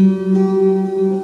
Música